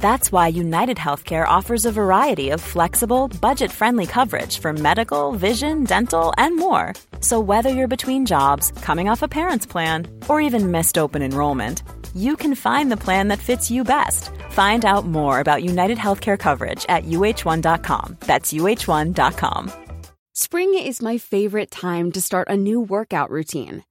That's why United Healthcare offers a variety of flexible, budget friendly coverage for medical, vision, dental, and more. So, whether you're between jobs, coming off a parent's plan, or even missed open enrollment, you can find the plan that fits you best. Find out more about United Healthcare coverage at uh1.com. That's uh1.com. Spring is my favorite time to start a new workout routine.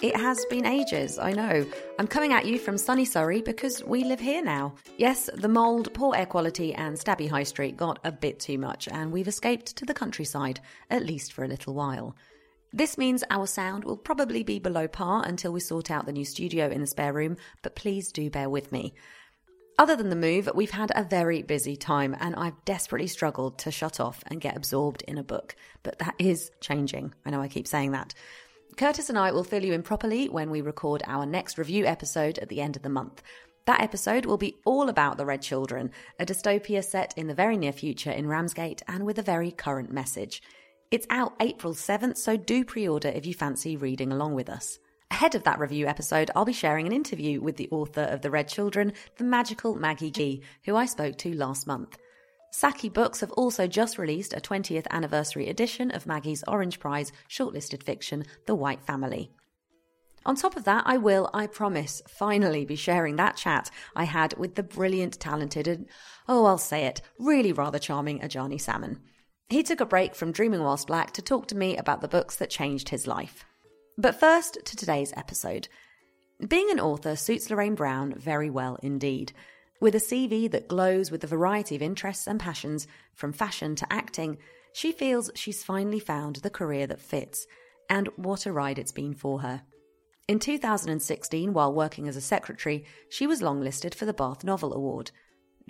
It has been ages, I know. I'm coming at you from sunny Surrey because we live here now. Yes, the mould, poor air quality, and stabby high street got a bit too much, and we've escaped to the countryside, at least for a little while. This means our sound will probably be below par until we sort out the new studio in the spare room, but please do bear with me. Other than the move, we've had a very busy time, and I've desperately struggled to shut off and get absorbed in a book. But that is changing. I know I keep saying that. Curtis and I will fill you in properly when we record our next review episode at the end of the month. That episode will be all about The Red Children, a dystopia set in the very near future in Ramsgate and with a very current message. It's out April 7th, so do pre order if you fancy reading along with us. Ahead of that review episode, I'll be sharing an interview with the author of The Red Children, the magical Maggie Gee, who I spoke to last month. Saqi Books have also just released a 20th anniversary edition of Maggie's Orange Prize shortlisted fiction, The White Family. On top of that, I will, I promise, finally be sharing that chat I had with the brilliant, talented, and, oh, I'll say it, really rather charming Adjani Salmon. He took a break from Dreaming Whilst Black to talk to me about the books that changed his life. But first, to today's episode. Being an author suits Lorraine Brown very well indeed. With a CV that glows with a variety of interests and passions, from fashion to acting, she feels she's finally found the career that fits, and what a ride it's been for her. In 2016, while working as a secretary, she was longlisted for the Bath Novel Award.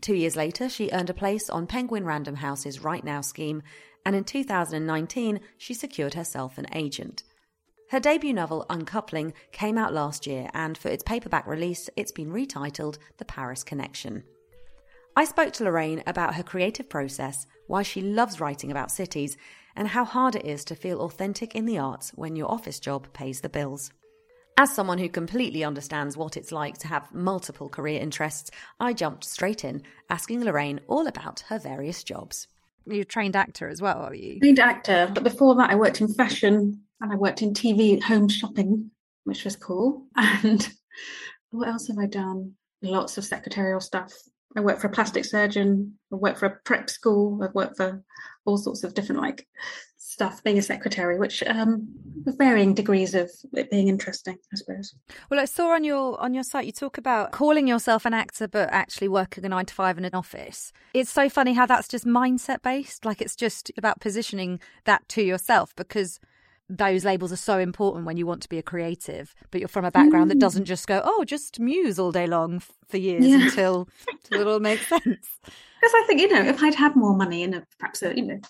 Two years later, she earned a place on Penguin Random House's WriteNow scheme, and in 2019, she secured herself an agent. Her debut novel, Uncoupling, came out last year, and for its paperback release, it's been retitled The Paris Connection. I spoke to Lorraine about her creative process, why she loves writing about cities, and how hard it is to feel authentic in the arts when your office job pays the bills. As someone who completely understands what it's like to have multiple career interests, I jumped straight in, asking Lorraine all about her various jobs. You're a trained actor as well, are you? trained actor, but before that, I worked in fashion and I worked in TV home shopping, which was cool. And what else have I done? Lots of secretarial stuff. I worked for a plastic surgeon. I worked for a prep school. I've worked for all sorts of different like stuff being a secretary, which um, with varying degrees of it being interesting, I suppose. Well, I saw on your on your site you talk about calling yourself an actor, but actually working a nine to five in an office. It's so funny how that's just mindset based. Like it's just about positioning that to yourself because those labels are so important when you want to be a creative, but you're from a background that mm. doesn't just go, oh, just muse all day long for years Yeah. until, until it all makes sense. Because I think, you know, if I'd had more money and a, perhaps a, you know,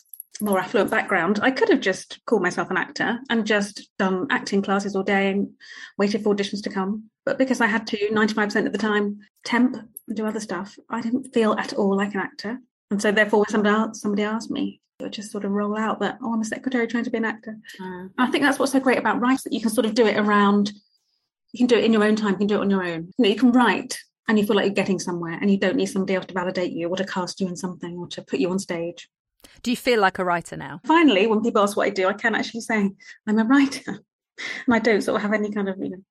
more affluent background, I could have just called myself an actor and just done acting classes all day and waited for auditions to come. But because I had to 95% of the time temp and do other stuff, I didn't feel at all like an actor. And so therefore when somebody somebody asked me, it just sort of roll out that, oh, I'm a secretary trying to be an actor. And I think that's what's so great about writing, that you can sort of do it around, you can do it in your own time, you can do it on your own. You know, you can write and you feel like you're getting somewhere and you don't need somebody else to validate you or to cast you in something or to put you on stage. Do you feel like a writer now? Finally, when people ask what I do, I can actually say I'm a writer. And I don't sort of have any kind of, you know,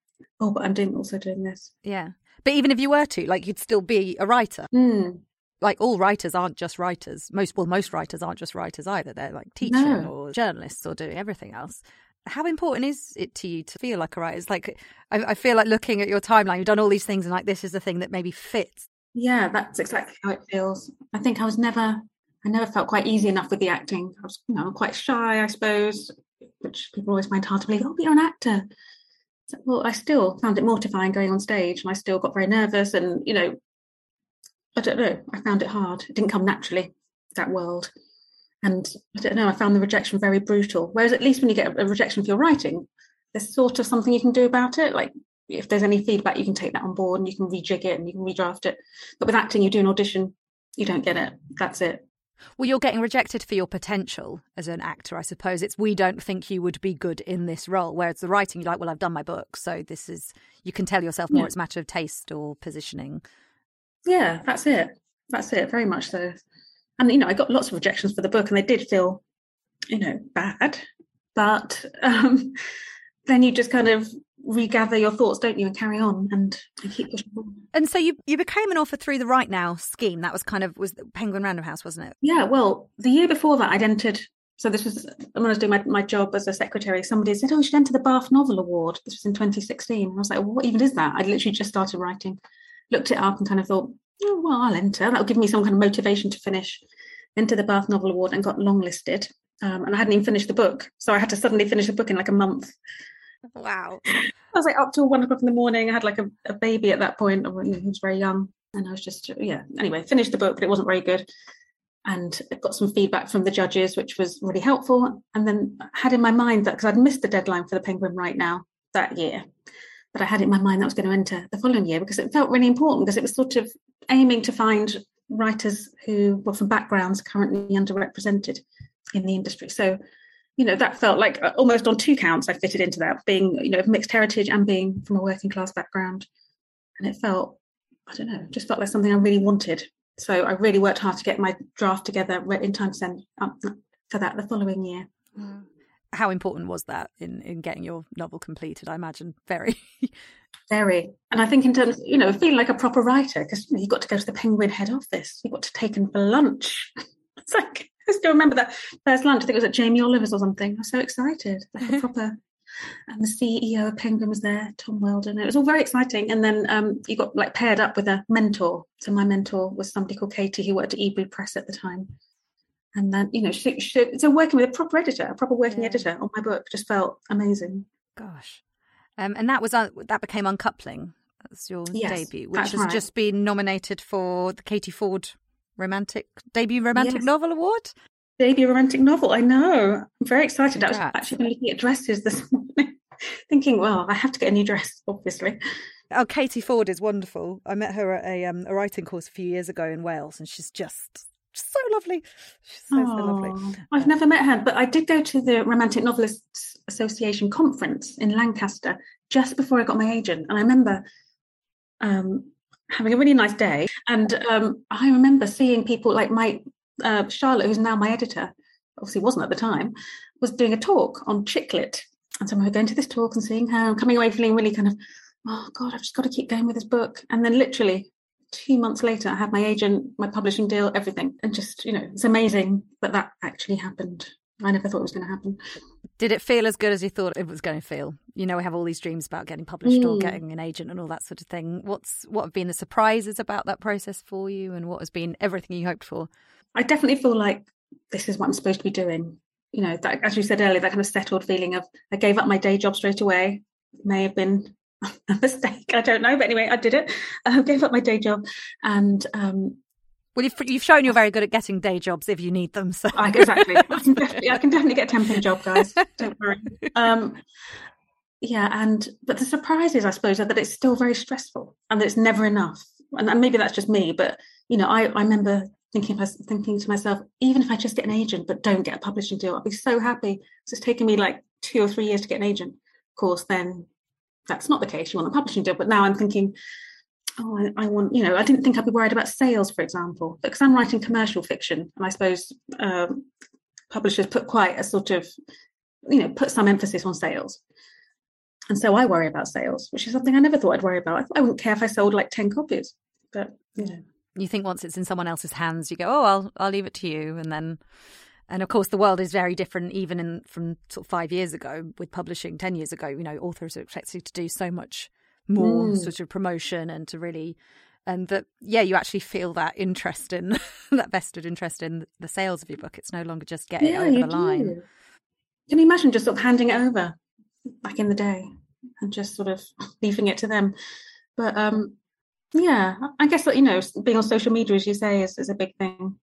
oh, but I'm doing also doing this. Yeah. But even if you were to, like, you'd still be a writer. Hmm. Like, all writers aren't just writers. Most, well, most writers aren't just writers either. They're like teaching No. or journalists or doing everything else. How important is it to you to feel like a writer? It's like, I, I feel like looking at your timeline, you've done all these things and like, this is the thing that maybe fits. Yeah, that's exactly how it feels. I think I was never, I never felt quite easy enough with the acting. I was, you know, quite shy, I suppose, which people always find hard to believe. Oh, but you're an actor. So, well, I still found it mortifying going on stage, and I still got very nervous, and you know, I don't know. I found it hard. It didn't come naturally. That world, and I don't know. I found the rejection very brutal. Whereas at least when you get a rejection for your writing, there's sort of something you can do about it. Like if there's any feedback, you can take that on board and you can rejig it and you can redraft it. But with acting, you do an audition, you don't get it. That's it. Well, you're getting rejected for your potential as an actor, I suppose. It's we don't think you would be good in this role. Whereas the writing, you're like, well, I've done my book, so this is you can tell yourself more. Yeah. It's a matter of taste or positioning. Yeah, that's it. That's it. Very much so. And you know, I got lots of rejections for the book, and they did feel, you know, bad. But um, then you just kind of regather your thoughts, don't you, and carry on and, and keep pushing forward. And so you you became an author through the WriteNow scheme. That was kind of was Penguin Random House, wasn't it? Yeah. Well, the year before that, I'd entered. So this was when I was doing my, my job as a secretary. Somebody said, "Oh, you should enter the Bath Novel Award." This was in 2016. I was like, well, "What even is that?" I'd literally just started writing, looked it up, and kind of thought, "Oh, well, I'll enter. That'll give me some kind of motivation to finish." Enter the Bath Novel Award and got longlisted. Um, and I hadn't even finished the book, so I had to suddenly finish the book in like a month. Wow. I was like up till one o'clock in the morning. I had like a, a baby at that point. He was very young. And I was just, yeah. Anyway, finished the book, but it wasn't very good. And I got some feedback from the judges, which was really helpful. And then had in my mind that because I'd missed the deadline for the Penguin WriteNow that year, I had in my mind that was going to enter the following year because it felt really important because it was sort of aiming to find writers who were from backgrounds currently underrepresented in the industry. So you know that felt like uh, almost on two counts i fitted into that being you know of mixed heritage and being from a working class background and it felt i don't know just felt like something i really wanted so i really worked hard to get my draft together in time to send up for that the following year mm. How important was that in in getting your novel completed i imagine very very and i think in terms you know feeling like a proper writer because you, know, you got to go to the penguin head office you got to take him for lunch it's like I still remember that first lunch. I think it was at Jamie Oliver's or something. I was so excited. Like a proper. And the CEO of Penguin was there, Tom Weldon. It was all very exciting. And then um, you got like paired up with a mentor. So my mentor was somebody called Katie who worked at Ebury Press at the time. And then, you know, she, she, so working with a proper editor, a proper working yeah. editor on my book just felt amazing. Gosh. Um, and that was uh, that became Uncoupling. That's your yes, debut, which has right. just been nominated for the Katie Fforde romantic debut romantic yes. novel award. Debut romantic novel. I know. I'm very excited. Congrats. I was actually looking at dresses this morning, thinking, well, I have to get a new dress, obviously. Oh, Katie Fforde is wonderful. I met her at a, um, a writing course a few years ago in Wales, and she's just so lovely. She's so, so lovely. I've never met her, but I did go to the Romantic Novelists Association conference in Lancaster just before I got my agent. And I remember um, having a really nice day. And um, I remember seeing people like my uh, Charlotte, who's now my editor, obviously wasn't at the time, was doing a talk on chick lit. And so we were going to this talk and seeing her and coming away feeling really kind of, oh God, I've just got to keep going with this book. And then literally two months later, I had my agent, my publishing deal, everything. And just, you know, it's amazing that that actually happened. I never thought it was going to happen. Did it feel as good as you thought it was going to feel? You know, we have all these dreams about getting published mm. or getting an agent and all that sort of thing. What's what have been the surprises about that process for you, and what has been everything you hoped for? I definitely feel like this is what I'm supposed to be doing. You know, that, as you said earlier, that kind of settled feeling of I gave up my day job straight away. May have been a mistake. I don't know, but anyway, I did it. I gave up my day job, and um, well, you've, you've shown you're very good at getting day jobs if you need them. So I, exactly, I can definitely, I can definitely get a temping job, guys. Don't worry. Um, yeah, and but the surprise is, I suppose, that it's still very stressful and that it's never enough. And maybe that's just me, but you know, I, I remember thinking thinking to myself, even if I just get an agent but don't get a publishing deal, I'll be so happy. So it's taken me like two or three years to get an agent. Of course, then that's not the case. You want a publishing deal, but now I'm thinking, oh, I, I, want, you know, I didn't think I'd be worried about sales, for example, because I'm writing commercial fiction, and I suppose um, publishers put quite a sort of, you know, put some emphasis on sales. And so I worry about sales, which is something I never thought I'd worry about. I, I wouldn't care if I sold like 10 copies, but, you know. You think once it's in someone else's hands, you go, oh, I'll, I'll leave it to you. And then, and of course, the world is very different, even in from sort of five years ago with publishing. Ten years ago, you know, authors are expected to do so much more mm. sort of promotion and to really and that yeah you actually feel that interest in that vested interest in the sales of your book it's no longer just getting yeah, it over the do. line can you imagine just sort of handing it over back in the day and just sort of leaving it to them but um yeah i guess that you know being on social media as you say is, is a big thing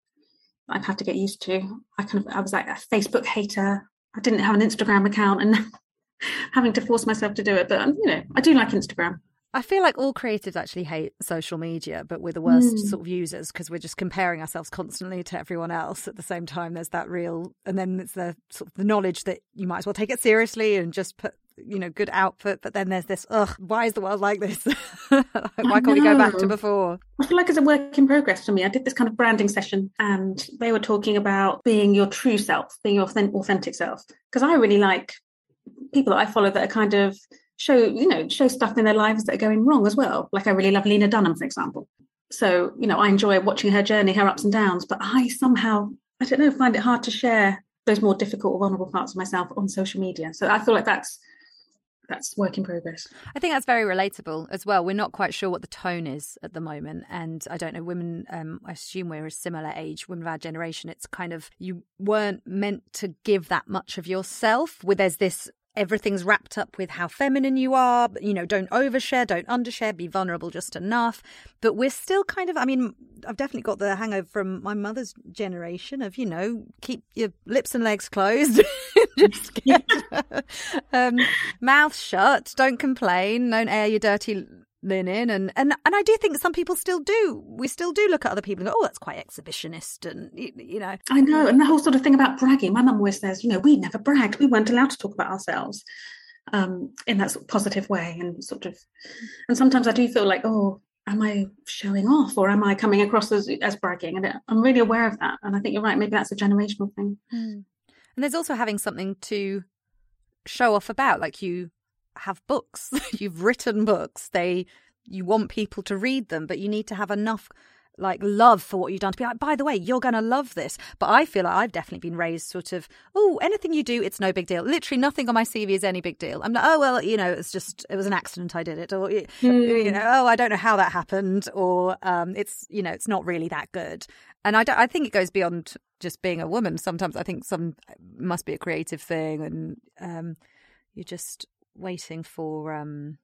i've had to get used to i kind of i was like a facebook hater i didn't have an instagram account and having to force myself to do it but um, you know i do like instagram I feel like all creatives actually hate social media, but we're the worst Mm. sort of users because we're just comparing ourselves constantly to everyone else. At the same time, there's that real, and then it's the sort of the knowledge that you might as well take it seriously and just put, you know, good output. But then there's this, ugh, why is the world like this? why can't we go back to before? I feel like it's a work in progress for me. I did this kind of branding session and they were talking about being your true self, being your authentic self. Because I really like people that I follow that are kind of show, you know, show stuff in their lives that are going wrong as well. Like I really love Lena Dunham, for example. So, you know, I enjoy watching her journey, her ups and downs, but I somehow, I don't know, find it hard to share those more difficult or vulnerable parts of myself on social media. So I feel like that's that's work in progress. I think that's very relatable as well. We're not quite sure what the tone is at the moment. And I don't know, women, um, I assume we're a similar age, women of our generation. It's kind of, you weren't meant to give that much of yourself. Where there's this, everything's wrapped up with how feminine you are. You know, don't overshare, don't undershare, be vulnerable just enough. But we're still kind of, I mean, I've definitely got the hangover from my mother's generation of, you know, keep your lips and legs closed. just get, um, mouth shut, don't complain, don't air your dirty linen and, and and I do think some people still do. We still do look at other people and go, Oh, that's quite exhibitionist and you, you know. I know, and the whole sort of thing about bragging. My mum always says, you know, we never bragged. We weren't allowed to talk about ourselves um, in that sort of positive way, and sort of. And sometimes I do feel like, oh, am I showing off, or am I coming across as as bragging? And I'm really aware of that. And I think you're right. Maybe that's a generational thing. And there's also having something to show off about, like you have books, you've written books. They you want people to read them, but you need to have enough like love for what you've done to be like, by the way, you're gonna love this. But I feel like I've definitely been raised sort of, oh, anything you do, it's no big deal. Literally nothing on my CV is any big deal. I'm like, oh well, you know, it's just it was an accident, I did it, or you you know, oh, I don't know how that happened, or um, it's you know, it's not really that good. And I, don't- I think it goes beyond just being a woman. Sometimes I think some must be a creative thing, and um, you're just waiting for um,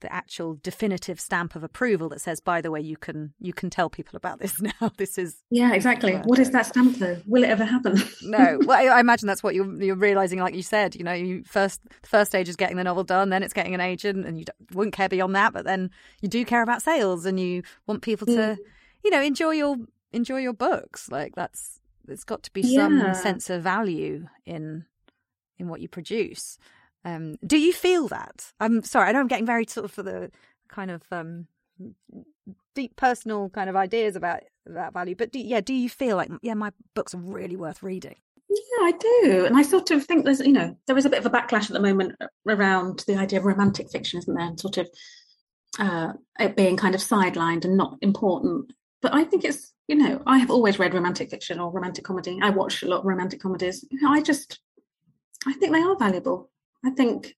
the actual definitive stamp of approval that says, by the way, you can you can tell people about this now. This is Yeah, exactly. What is that stamp though? Will it ever happen? no. Well, I- I imagine that's what you're you're realizing, like you said. You know, you first the first stage is getting the novel done, then it's getting an agent, and you wouldn't care beyond that. But then you do care about sales, and you want people to, you know, enjoy your enjoy your books. Like that's there's got to be some sense of value in in what you produce. Um, do you feel that? I'm sorry, I know I'm getting very sort of for the kind of um, deep personal kind of ideas about that value, but do, yeah, do you feel like yeah, my books are really worth reading? Yeah, I do. And I sort of think there's, you know, there is a bit of a backlash at the moment around the idea of romantic fiction, isn't there? And sort of uh, it being kind of sidelined and not important. But I think it's, you know, I have always read romantic fiction or romantic comedy. I watch a lot of romantic comedies. You know, I just, I think they are valuable. I think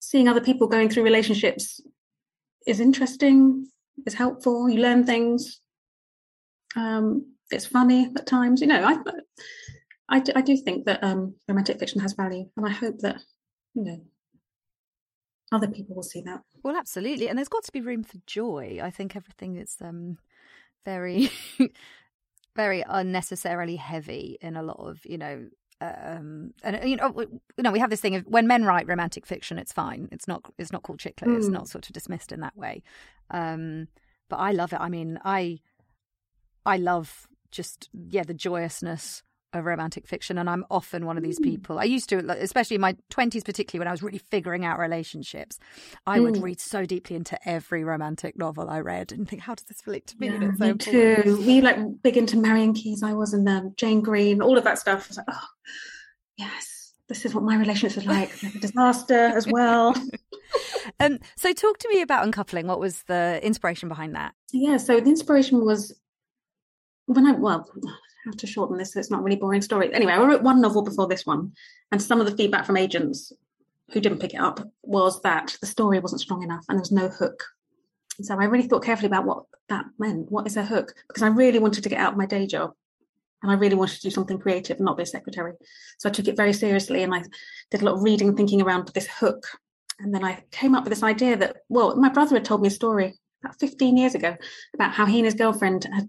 seeing other people going through relationships is interesting, is helpful. You learn things. Um, it's funny at times. You know, I, I do, I do think that um, romantic fiction has value, and I hope that you know other people will see that. Well, absolutely, and there's got to be room for joy. I think everything is um, very, very unnecessarily heavy in a lot of you know. Um, and you know, you know, we have this thing of when men write romantic fiction, it's fine. It's not, it's not called chick lit. It's Mm. not sort of dismissed in that way. Um, but I love it. I mean, I, I love just yeah the joyousness of romantic fiction, and I'm often one of these people. I used to, especially in my twenties, particularly when I was really figuring out relationships. I would Mm. read so deeply into every romantic novel I read and think, how does this relate to me? Yeah, it's so me too. We like big into Marian Keyes. I was and um, Jane Green, all of that stuff. I was like, oh, yes, this is what my relationships are like. They're a disaster as well. Um, so, talk to me about uncoupling. What was the inspiration behind that? yeah. So the inspiration was when I well. Have to shorten this so it's not really boring story. Anyway, I wrote one novel before this one, and some of the feedback from agents who didn't pick it up was that the story wasn't strong enough and there was no hook. So I really thought carefully about what that meant. What is a hook? Because I really wanted to get out of my day job and I really wanted to do something creative, and not be a secretary. So I took it very seriously and I did a lot of reading, thinking around this hook. And then I came up with this idea that, well, my brother had told me a story about 15 years ago about how he and his girlfriend had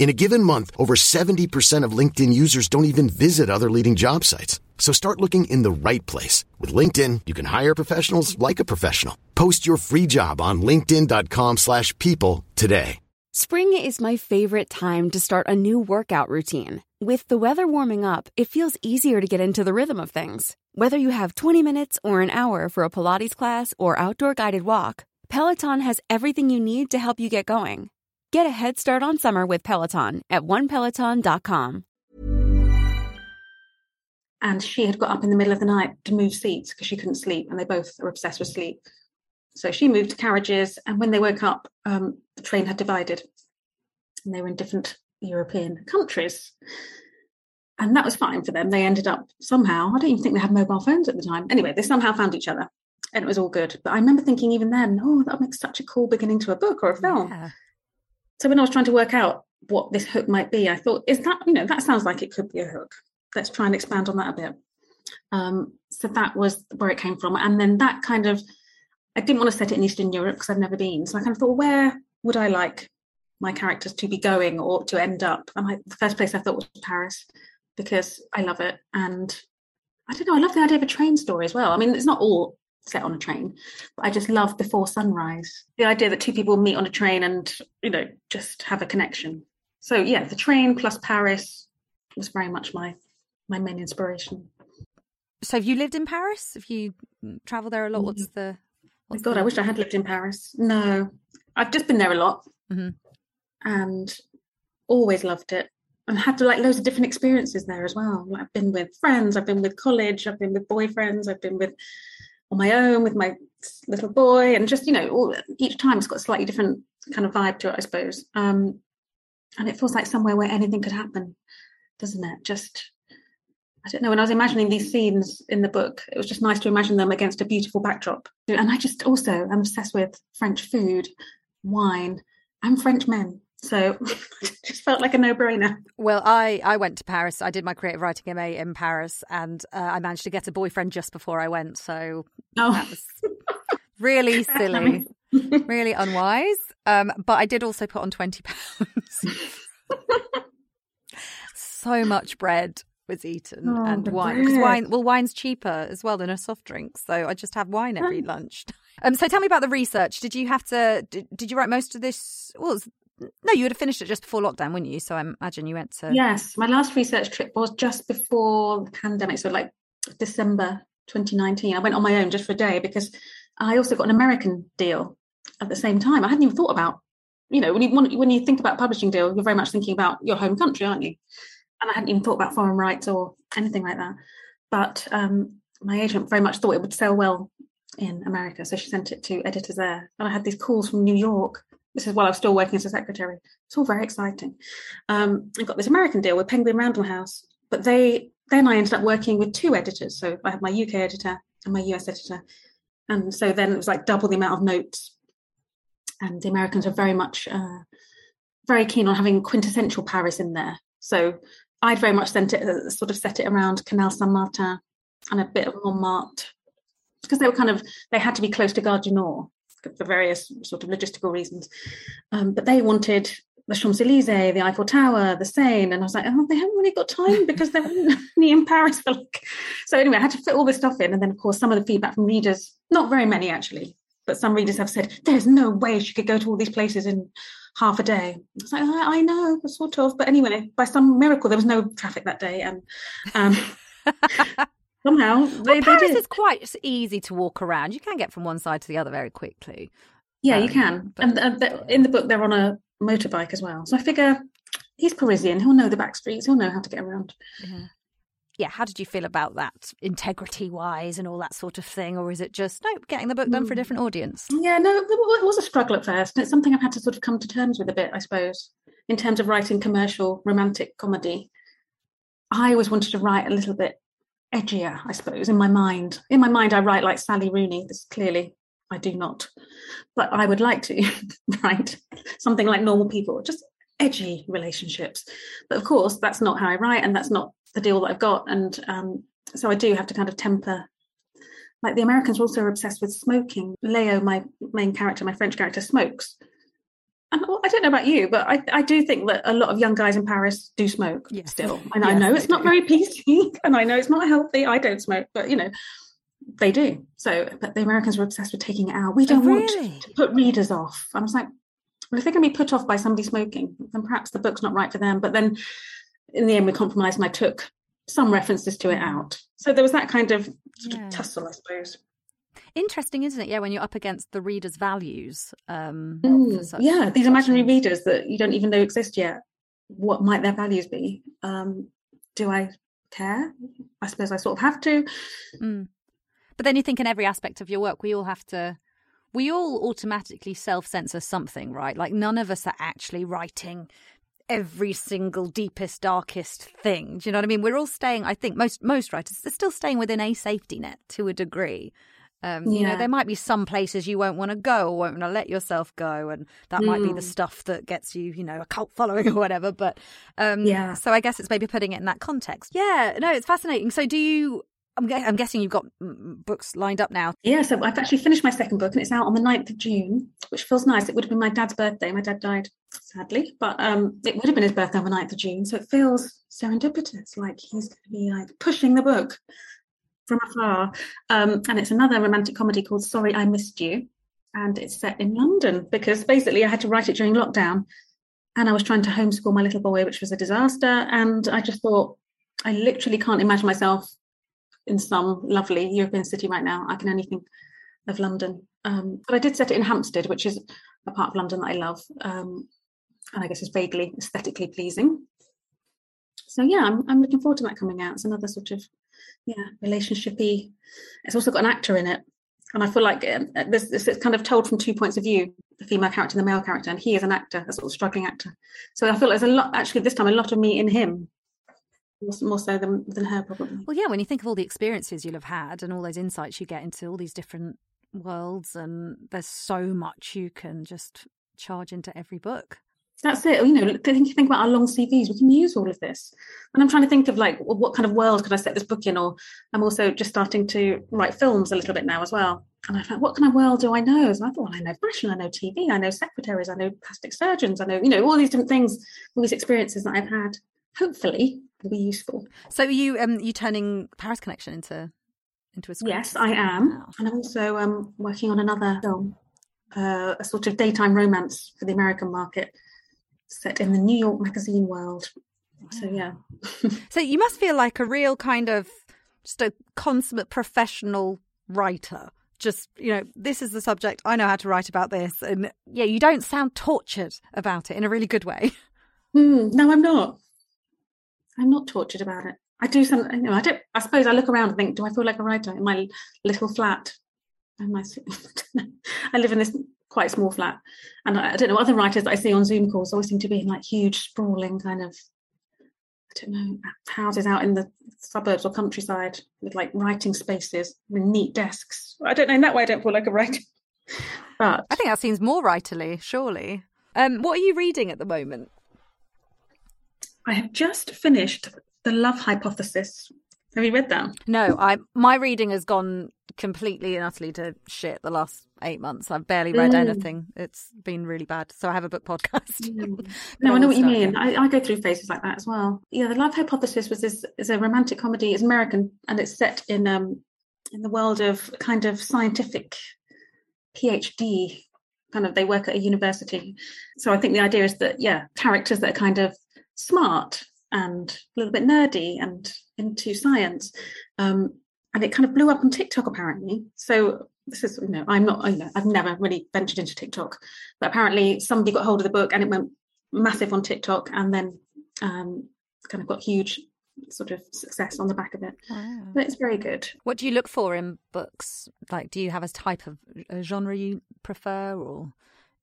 In a given month, over 70% of LinkedIn users don't even visit other leading job sites. So start looking in the right place. With LinkedIn, you can hire professionals like a professional. Post your free job on linkedin.com slash people today. Spring is my favorite time to start a new workout routine. With the weather warming up, it feels easier to get into the rhythm of things. Whether you have 20 minutes or an hour for a Pilates class or outdoor guided walk, Peloton has everything you need to help you get going. Get a head start on summer with Peloton at onepeloton.com. And she had got up in the middle of the night to move seats because she couldn't sleep, and they both are obsessed with sleep. So she moved carriages, and when they woke up, um, the train had divided, and they were in different European countries. And that was fine for them. They ended up somehow, I don't even think they had mobile phones at the time. Anyway, they somehow found each other and it was all good. But I remember thinking even then, oh, that makes such a cool beginning to a book or a film. Yeah. So when I was trying to work out what this hook might be, I thought, is that, you know, that sounds like it could be a hook. Let's try and expand on that a bit. Um, so that was where it came from. And then that kind of, I didn't want to set it in Eastern Europe because I've never been. So I kind of thought, where would I like my characters to be going or to end up? And I, the first place I thought was Paris because I love it. And I don't know, I love the idea of a train story as well. I mean, it's not all set on a train, but I just love before sunrise. The idea that two people meet on a train and, you know, just have a connection. So yeah, the train plus Paris was very much my my main inspiration. So have you lived in Paris? Have you travelled there a lot? What's the Oh what's God, the... I wish I had lived in Paris. No, I've just been there a lot Mhm. and always loved it. And had like loads of different experiences there as well. Like, I've been with friends, I've been with college, I've been with boyfriends, I've been with on my own with my little boy, and just you know, all, each time it's got a slightly different kind of vibe to it, I suppose. Um, and it feels like somewhere where anything could happen, doesn't it? Just I don't know. When I was imagining these scenes in the book, it was just nice to imagine them against a beautiful backdrop. And I just also am obsessed with French food, wine, and French men. So it just felt like a no-brainer. Well, I, I went to Paris. I did my creative writing MA in Paris, and uh, I managed to get a boyfriend just before I went. So Oh, that was really silly, really unwise. Um, but I did also put on twenty pounds. so much bread was eaten Oh, and wine because wine well wine's cheaper as well than a soft drink so i just have wine every lunch um so tell me about the research did you have to did, did you write most of this well was- no you would have finished it just before lockdown wouldn't you so i imagine you went to yes. My last research trip was just before the pandemic, so like December 2019. I went on my own just for a day because I also got an American deal at the same time. I hadn't even thought about, you know, when you when, you think about publishing deal, you're very much thinking about your home country, aren't you? And I hadn't even thought about foreign rights or anything like that. But um, my agent very much thought it would sell well in America, so she sent it to editors there. And I had these calls from New York. This is while I was still working as a secretary. It's all very exciting. Um, I got this American deal with Penguin Random House, but they then I ended up working with two editors. So I had my UK editor and my US editor, and so then it was like double the amount of notes. And the Americans are very much uh, very keen on having quintessential Paris in there. So I'd very much sent it uh, sort of set it around Canal Saint Martin and a bit of Montmartre because they were kind of they had to be close to Gare du Nord for various sort of logistical reasons. Um, but they wanted the Champs Elysees, the Eiffel Tower, the Seine, and I was like, oh, they haven't really got time because they're only in Paris for like. So anyway, I had to fit all this stuff in, and then of course some of the feedback from readers, not very many actually, but some readers have said, "There's no way she could go to all these places in half a day." I was like, I, I know, sort of, but anyway, by some miracle, there was no traffic that day, and um, somehow they, well, Paris is quite easy to walk around. You can get from one side to the other very quickly. Yeah, you Um, can. but- And the- in the book, they're on a motorbike as well. So I figure he's Parisian. He'll know the back streets. He'll know how to get around. Yeah, how did you feel about that, integrity wise, and all that sort of thing, or is it just nope, getting the book done for a different audience? Yeah, no, it it was a struggle at first. And it's something I've had to sort of come to terms with a bit, I suppose, in terms of writing commercial romantic comedy. I always wanted to write a little bit edgier, I suppose, in my mind. In my mind, I write like Sally Rooney. This clearly I do not. But I would like to write something like normal people, just edgy relationships. But of course, that's not how I write, and that's not the deal that I've got. And um, so I do have to kind of temper. Like the Americans are also obsessed with smoking. Leo, my main character, my French character, smokes. And I don't know about you, but I, I do think that a lot of young guys in Paris do smoke Yes. still. And I know it's not do. very PC, and I know it's not healthy. I don't smoke, but you know, they do. So, but the Americans were obsessed with taking it out. We oh, don't want really? to put readers off. I was like, well, if they're going to be put off by somebody smoking, then perhaps the book's not right for them. But then in the end, we compromised and I took some references to it mm. out. So there was that kind of, sort Yeah. of tussle, I suppose. Interesting, isn't it? Yeah, when you're up against the reader's values. Um, Mm, such- yeah, these imaginary readers that you don't even know exist yet. What might their values be? Um, do I care? I suppose I sort of have to. Mm. But then you think in every aspect of your work, we all have to, we all automatically self censor something, right? Like none of us are actually writing every single deepest, darkest thing. Do you know what I mean? We're all staying, I think most, most writers are still staying within a safety net to a degree. Um, You know, there might be some places you won't want to go or won't want to let yourself go, and that might be the Mm. stuff that gets you, you know, a cult following or whatever. But um, Yeah. so I guess it's maybe putting it in that context. Yeah, no, it's fascinating. So do you? I'm, I'm guessing you've got mm, books lined up now. Yeah, so I've actually finished my second book and it's out on the 9th of June, which feels nice. It would have been my dad's birthday. My dad died, sadly, but um, it would have been his birthday on the 9th of June. So it feels serendipitous, like he's going to be like pushing the book from afar. Um, and it's another romantic comedy called Sorry I Missed You. And it's set in London because basically I had to write it during lockdown and I was trying to homeschool my little boy, which was a disaster. And I just thought, I literally can't imagine myself in some lovely European city right now. I can only think of London. Um, but I did set it in Hampstead, which is a part of London that I love, um, and I guess is vaguely aesthetically pleasing. So yeah, I'm I'm looking forward to that coming out. It's another sort of yeah relationshipy. It's also got an actor in it, and I feel like um, this, this is kind of told from two points of view: the female character and the male character, and he is an actor, a sort of struggling actor. So I feel like there's a lot actually this time a lot of me in him, more so than than her probably. Well, yeah, when you think of all the experiences you'll have had and all those insights you get into all these different worlds, and there's so much you can just charge into every book. That's it. You know, think think about our long CVs. We can use all of this. And I'm trying to think of like, well, what kind of world could I set this book in? Or I'm also just starting to write films a little bit now as well. And I thought, what kind of world do I know? And I thought, well, I know fashion, I know TV, I know secretaries, I know plastic surgeons, I know, you know, all these different things, all these experiences that I've had. Hopefully, will be useful. So, are you um, you turning Paris Connection into into a script? Yes, I am, Wow. and I'm also um, working on another film, uh, a sort of daytime romance for the American market, set in the New York magazine world. So yeah. So you must feel like a real kind of just a consummate professional writer. Just you know, this is the subject. I know how to write about this, and yeah, you don't sound tortured about it in a really good way. Hmm, no, I'm not. I'm not tortured about it. I do some, you know, I don't, I suppose I look around and think, do I feel like a writer in my little flat? And my, I live in this quite small flat. And I, I don't know, other writers that I see on Zoom calls always seem to be in like huge, sprawling kind of, I don't know, houses out in the suburbs or countryside with like writing spaces with neat desks. I don't know, in that way I don't feel like a writer. But I think that seems more writerly, surely. Um, what are you reading at the moment? I have just finished The Love Hypothesis. Have you read that? No, I my reading has gone completely and utterly to shit the last eight months. I've barely read Mm. anything. It's been really bad. So I have a book podcast. No, I know what you mean. I, I go through phases like that as well. Yeah, the Love Hypothesis was this is a romantic comedy. It's American and it's set in um in the world of kind of scientific PhD kind of they work at a university. So I think the idea is that yeah, characters that are kind of smart and a little bit nerdy and into science. Um and it kind of blew up on TikTok apparently. So this is you know I'm not you know I've never really ventured into TikTok, but apparently somebody got hold of the book and it went massive on TikTok and then um, kind of got huge sort of success on the back of it. Wow. But it's very good. What do you look for in books? Like, do you have a type of a genre you prefer, or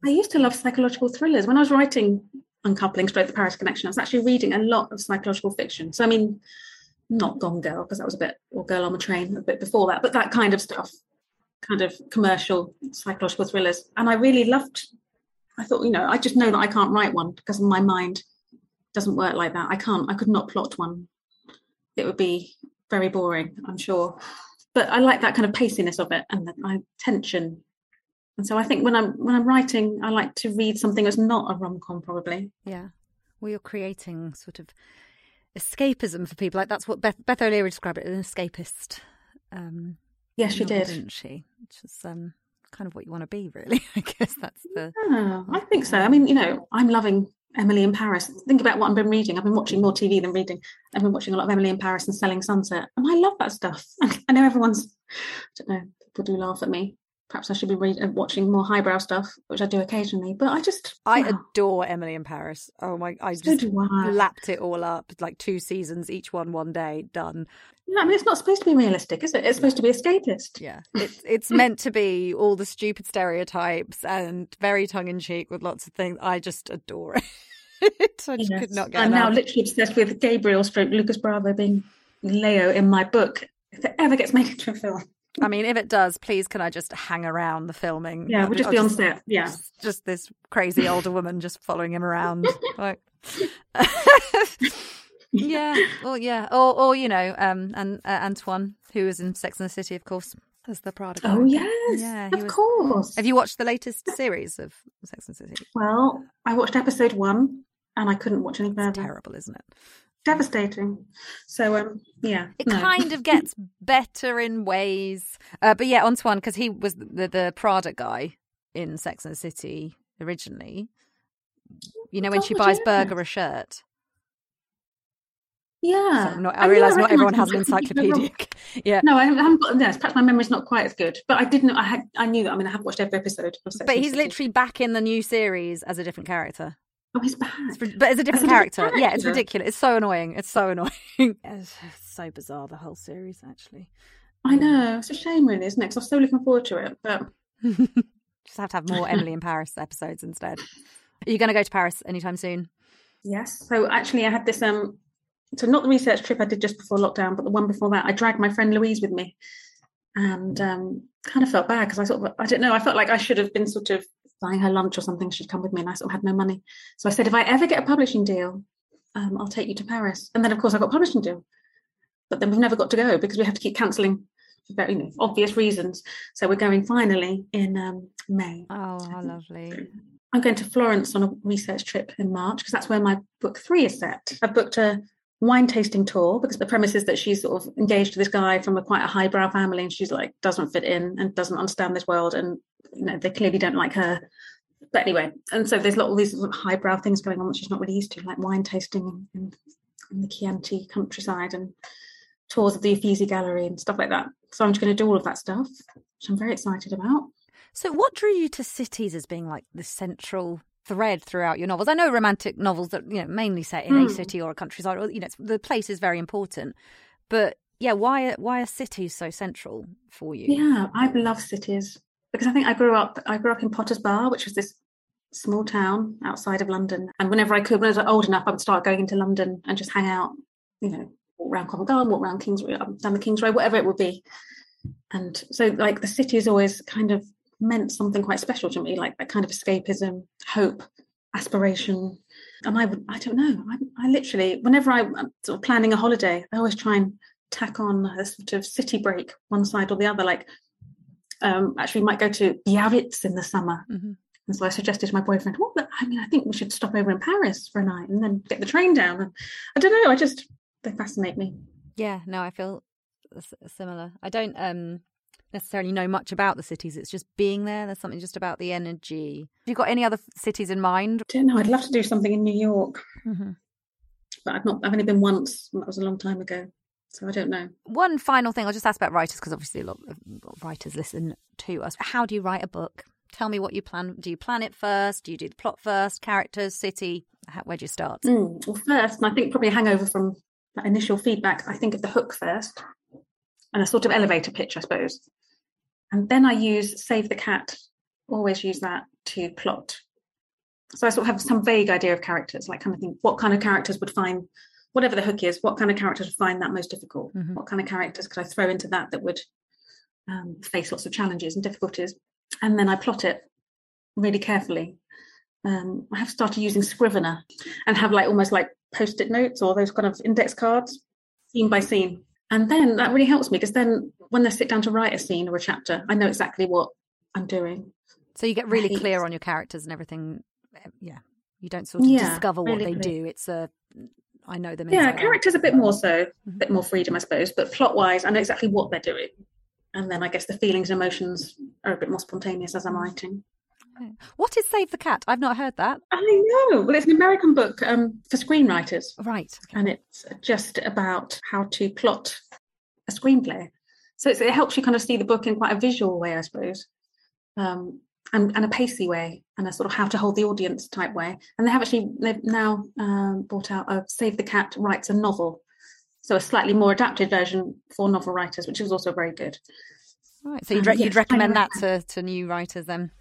I used to love psychological thrillers. When I was writing Uncoupling Straight the Paris Connection, I was actually reading a lot of psychological fiction. So I mean, not Gone Girl because that was a bit or Girl on the Train a bit before that, but that kind of stuff, kind of commercial psychological thrillers. And I really loved. I thought, you know, I just know that I can't write one because my mind doesn't work like that. I can't. I could not plot one. It would be very boring, I'm sure. But I like that kind of paciness of it and the tension. And so I think when I'm when I'm writing, I like to read something that's not a rom com, probably. yeah, well, you're creating sort of escapism for people. Like that's what Beth, Beth O'Leary described it as an escapist. Um, Yes, she novel, did. didn't she? Which is um, kind of what you want to be, really. I guess that's the. Yeah, I think so. I mean, you know, I'm loving Emily in Paris. Think about what I've been reading. I've been watching more TV than reading. I've been watching a lot of Emily in Paris and Selling Sunset, and I love that stuff. I know everyone's. I don't know. People do laugh at me. Perhaps I should be read, uh, watching more highbrow stuff, which I do occasionally. But I just, I yeah, adore Emily in Paris. Oh my! I so just I. lapped it all up, like two seasons, each one one day, done. Yeah, I mean, it's not supposed to be realistic, is it? It's supposed to be escapist. Yeah, it's it's meant to be all the stupid stereotypes and very tongue in cheek with lots of things. I just adore it. I just Yes. could not get I'm now literally obsessed with Gabriel stroke Lucas Bravo being Leo in my book. If it ever gets made into a film, I mean, if it does, please can I just hang around the filming? yeah, we'll just I'll be on set. Yeah. just, just this crazy older woman just following him around. like, yeah, or yeah, or or you know, um, and uh, Antoine, who is in Sex and the City, of course, as the Prada. Oh yes, yeah, of was- course. Have you watched the latest series of Sex and the City? Well, I watched episode one and I couldn't watch any further. Terrible, isn't it? Devastating. So, um, yeah. It no. kind of gets better in ways, uh, but yeah, Antoine because he was the the Prada guy in Sex and the City originally. You know when she buys Berger a shirt. Yeah. So not, I I realise not everyone has an recognised him, but I couldn't encyclopedia. yeah, No, I haven't got this. Perhaps my memory's not quite as good, but I didn't. I had. I knew that. I mean, I have watched every episode of Sex but he's literally back in the new series as a different character. Oh, he's back. It's ri- but as a different a different character. Yeah, it's ridiculous. It's so annoying. It's so annoying. it's so bizarre the whole series actually. I know. It's a shame, really, isn't it? 'Cause I was so looking forward to it, but Just have to have more Emily in Paris episodes instead. Are you going to go to Paris anytime soon? Yes. So actually, I had this. Um, so not the research trip I did just before lockdown, but the one before that. I dragged my friend Louise with me, and um, kind of felt bad because I sort of I don't know. I felt like I should have been sort of buying her lunch or something. She'd come with me, and I sort of had no money. So I said, if I ever get a publishing deal, um, I'll take you to Paris. And then, of course, I got a publishing deal, but then we've never got to go because we have to keep cancelling for very you know, obvious reasons. So we're going finally in um, May. Oh, how lovely. I'm going to Florence on a research trip in March because that's where my book three is set. I've booked a wine tasting tour because the premise is that she's sort of engaged to this guy from a quite a highbrow family and she's like doesn't fit in and doesn't understand this world and you know they clearly don't like her. But anyway, and so there's a lot of these sort of highbrow things going on which she's not really used to, like wine tasting in, in the Chianti countryside and tours of the Uffizi Gallery and stuff like that. So I'm just going to do all of that stuff, which I'm very excited about. So, what drew you to cities as being like the central thread throughout your novels? I know romantic novels that you know mainly set in a Mm. city or a countryside, or you know, the place is very important. But yeah, why why are cities so central for you? Yeah, I love cities because I think I grew up. I grew up in Potters Bar, which was this small town outside of London. And whenever I could, when I was old enough, I would start going into London and just hang out. You know, walk around Covent Garden, walk around Kings down the Kings Road, whatever it would be. And so, like the city has always kind of meant something quite special to me, like that kind of escapism, hope, aspiration. And I would, I don't know, I, I literally, whenever I'm sort of planning a holiday, I always try and tack on a sort of city break, one side or the other. Like um, actually might go to Biarritz in the summer. Mm-hmm. And so I suggested to my boyfriend, well, I mean, I think we should stop over in Paris for a night and then get the train down. And I don't know, I just, they fascinate me. Yeah, no, I feel similar. I don't um, necessarily know much about the cities. It's just being there. There's something just about the energy. Have you got any other cities in mind? I don't know. I'd love to do something in New York, mm-hmm. but I've not. I've only been once. that was a long time ago. So I don't know. One final thing, I'll just ask about writers because obviously a lot of writers listen to us. How do you write a book? Tell me what you plan. Do you plan it first? Do you do the plot first? Characters, city? How, where do you start? Mm, well, first, and I think probably a hangover from that initial feedback. I think of the hook first, and a sort of elevator pitch, I suppose, and then I use Save the Cat. Always use that to plot. So I sort of have some vague idea of characters, like kind of think what kind of characters would find whatever the hook is, what kind of characters find that most difficult? Mm-hmm. What kind of characters could I throw into that that would um, face lots of challenges and difficulties? And then I plot it really carefully. Um, I have started using Scrivener and have like almost like post-it notes or those kind of index cards, scene by scene. And then that really helps me because then when I sit down to write a scene or a chapter, I know exactly what I'm doing. So you get really clear on your characters and everything. Eh, yeah. You don't sort of yeah, discover what really they clear. do. It's a I know them. Yeah, characters a bit more so, mm-hmm. a bit more freedom, I suppose. But plot wise, I know exactly what they're doing, and then I guess the feelings and emotions are a bit more spontaneous as I'm mm. writing. What is Save the Cat? I've not heard that. I know. Well, it's an American book um, for screenwriters. Right. Okay. And it's just about how to plot a screenplay. So it helps you kind of see the book in quite a visual way, I suppose. Um, and, and, a pacey way and a sort of how to hold the audience type way. And they have actually they've now um, brought out a Save the Cat writes a novel, so a slightly more adapted version for novel writers, which is also very good. Right, so you'd, um, you'd recommend that to, to new writers then?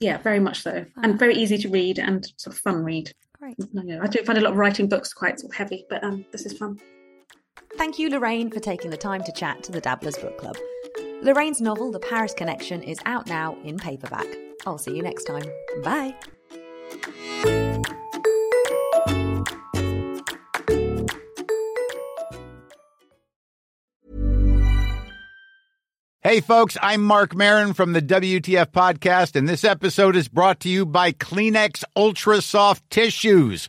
Yeah, very much so, and very easy to read and sort of fun read. Great. I do find a lot of writing books quite sort of heavy, but um, this is fun. Thank you, Lorraine, for taking the time to chat to the Dabblers Book Club. Lorraine's novel, The Paris Connection, is out now in paperback. I'll see you next time. Bye. Hey, folks, I'm Marc Maron from the WTF Podcast, and this episode is brought to you by Kleenex Ultra Soft Tissues